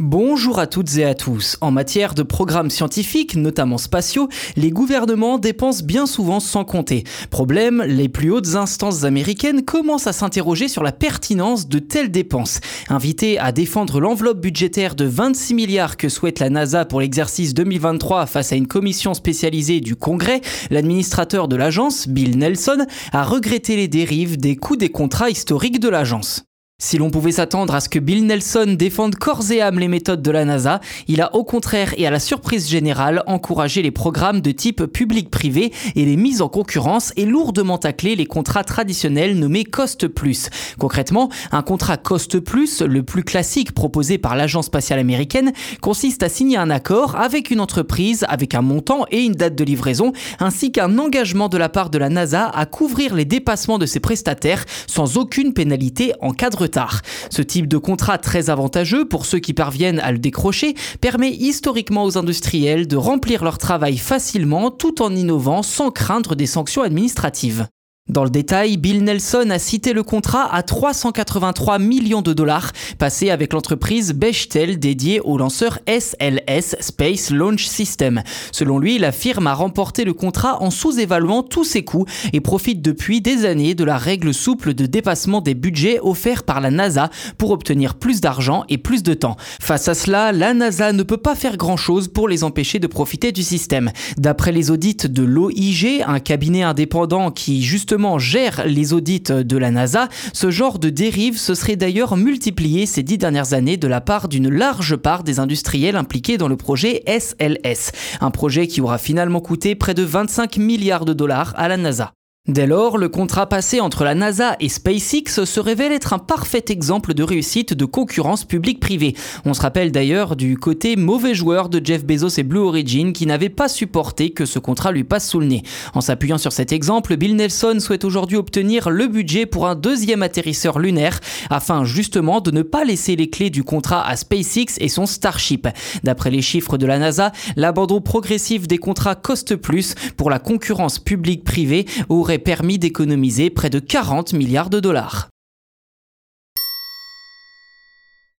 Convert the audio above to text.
Bonjour à toutes et à tous. En matière de programmes scientifiques, notamment spatiaux, les gouvernements dépensent bien souvent sans compter. Problème, les plus hautes instances américaines commencent à s'interroger sur la pertinence de telles dépenses. Invité à défendre l'enveloppe budgétaire de 26 milliards que souhaite la NASA pour l'exercice 2023 face à une commission spécialisée du Congrès, l'administrateur de l'agence, Bill Nelson, a regretté les dérives des coûts des contrats historiques de l'agence. Si l'on pouvait s'attendre à ce que Bill Nelson défende corps et âme les méthodes de la NASA, il a au contraire et à la surprise générale encouragé les programmes de type public-privé et les mises en concurrence et lourdement taclé les contrats traditionnels nommés Cost Plus. Concrètement, un contrat Cost Plus, le plus classique proposé par l'agence spatiale américaine, consiste à signer un accord avec une entreprise avec un montant et une date de livraison, ainsi qu'un engagement de la part de la NASA à couvrir les dépassements de ses prestataires sans aucune pénalité en cas de ce type de contrat très avantageux pour ceux qui parviennent à le décrocher permet historiquement aux industriels de remplir leur travail facilement tout en innovant sans craindre des sanctions administratives. Dans le détail, Bill Nelson a cité le contrat à 383 millions de dollars passé avec l'entreprise Bechtel dédiée au lanceur SLS Space Launch System. Selon lui, la firme a remporté le contrat en sous-évaluant tous ses coûts et profite depuis des années de la règle souple de dépassement des budgets offerts par la NASA pour obtenir plus d'argent et plus de temps. Face à cela, la NASA ne peut pas faire grand-chose pour les empêcher de profiter du système. D'après les audits de l'OIG, un cabinet indépendant qui justement gère les audits de la NASA, ce genre de dérive se serait d'ailleurs multiplié ces dix dernières années de la part d'une large part des industriels impliqués dans le projet SLS, un projet qui aura finalement coûté près de 25 milliards de dollars à la NASA. Dès lors, le contrat passé entre la NASA et SpaceX se révèle être un parfait exemple de réussite de concurrence publique-privée. On se rappelle d'ailleurs du côté mauvais joueur de Jeff Bezos et Blue Origin qui n'avait pas supporté que ce contrat lui passe sous le nez. En s'appuyant sur cet exemple, Bill Nelson souhaite aujourd'hui obtenir le budget pour un deuxième atterrisseur lunaire afin justement de ne pas laisser les clés du contrat à SpaceX et son Starship. D'après les chiffres de la NASA, l'abandon progressif des contrats Cost Plus pour la concurrence publique-privée permis d'économiser près de 40 milliards de dollars.